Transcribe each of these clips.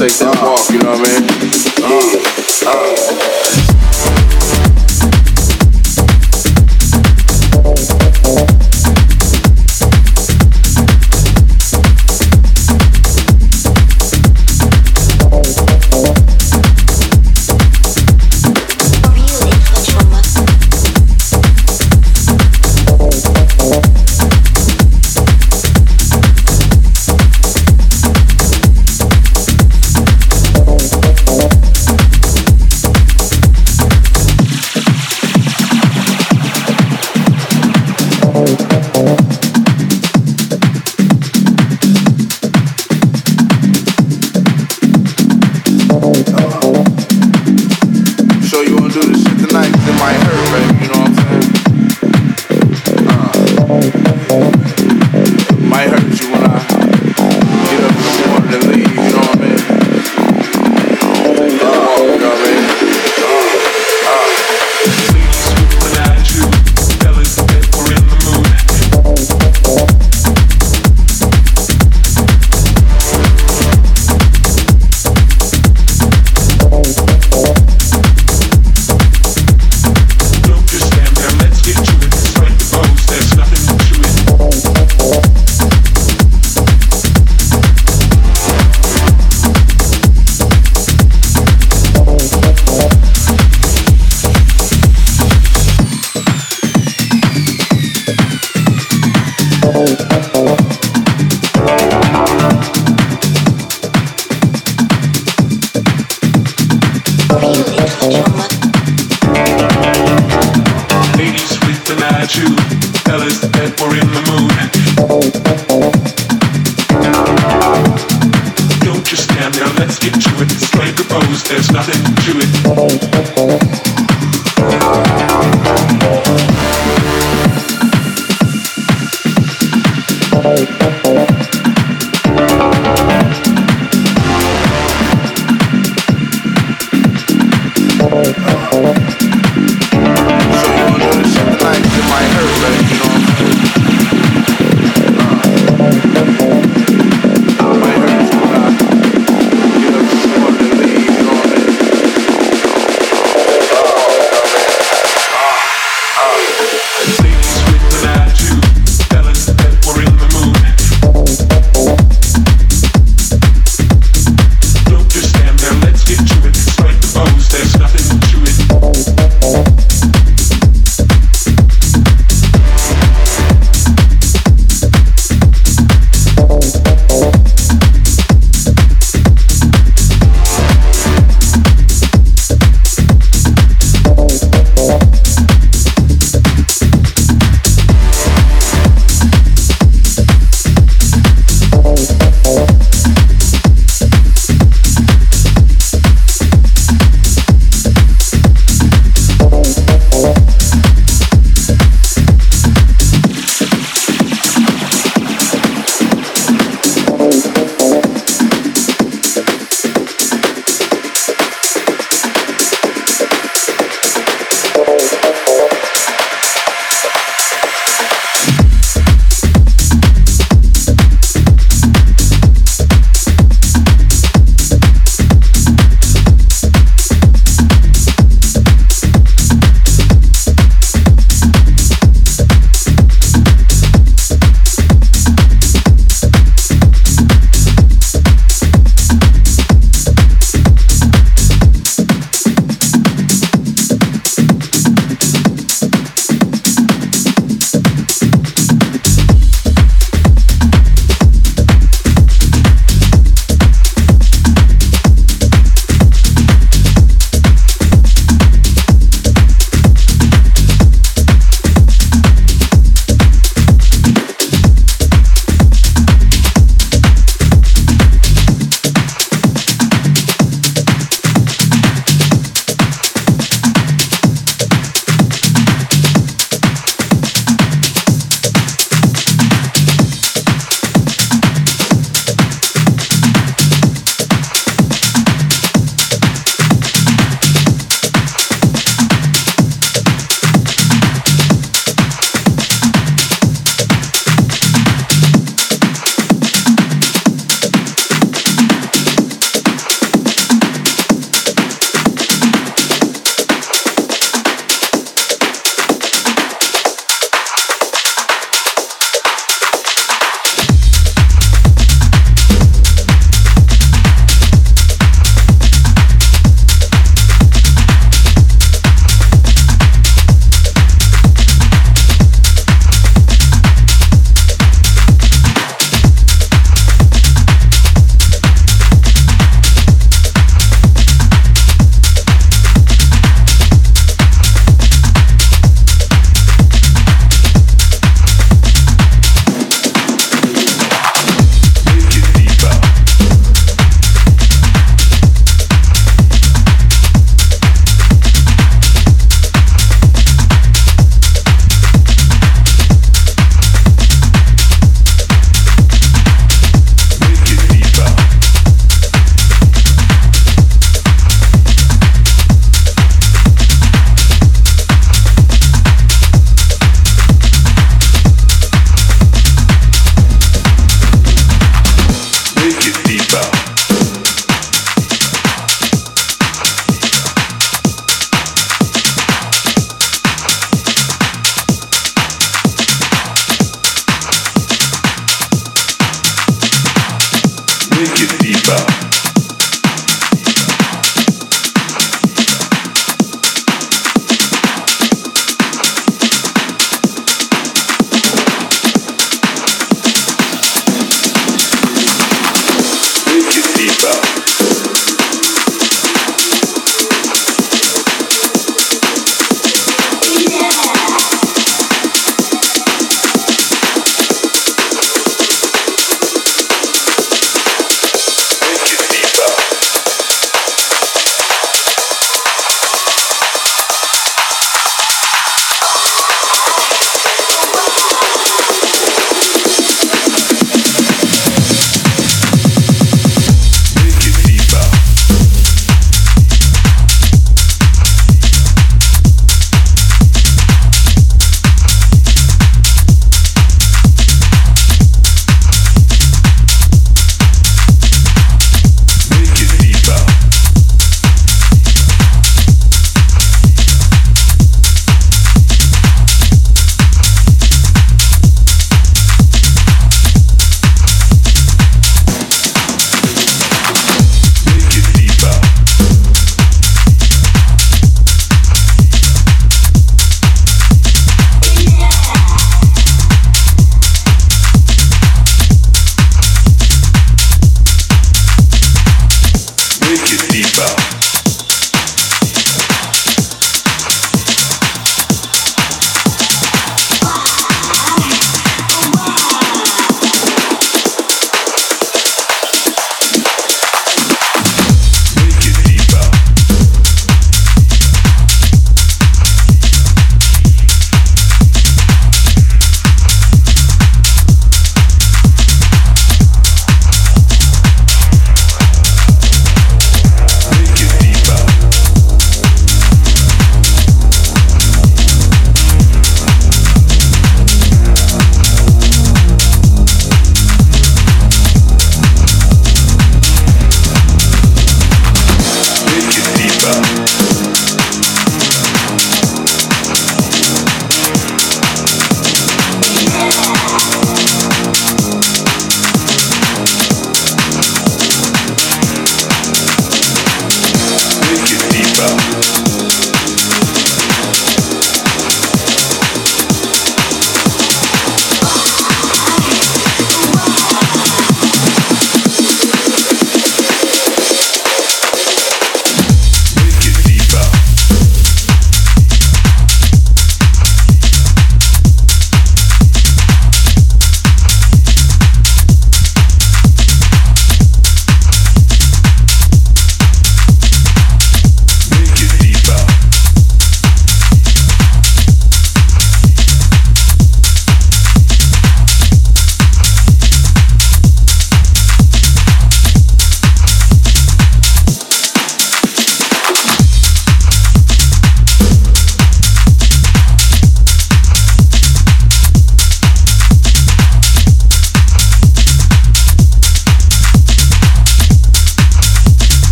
take that uh-huh. walk, you know what I mean? Uh, uh. Let's get to it. Straight to the pose. There's nothing to it.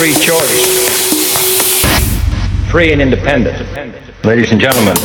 Free choice, free and independent. Ladies and gentlemen,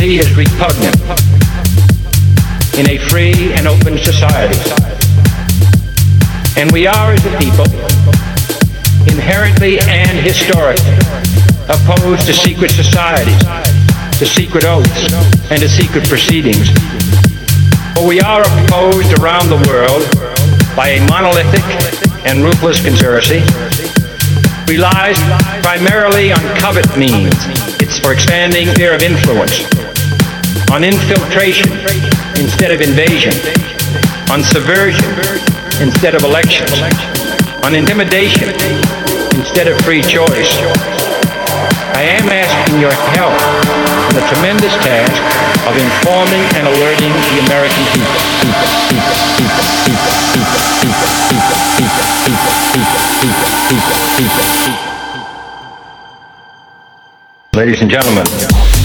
secrecy is repugnant in a free and open society. And we are, as a people, inherently and historically opposed to secret societies, to secret oaths, and to secret proceedings. But we are opposed around the world by a monolithic and ruthless conspiracy relies primarily on covert means It's for expanding of influence, on infiltration instead of invasion, on subversion instead of elections, on intimidation instead of free choice. I am asking your help in the tremendous task of informing and alerting the American people. Ladies and gentlemen.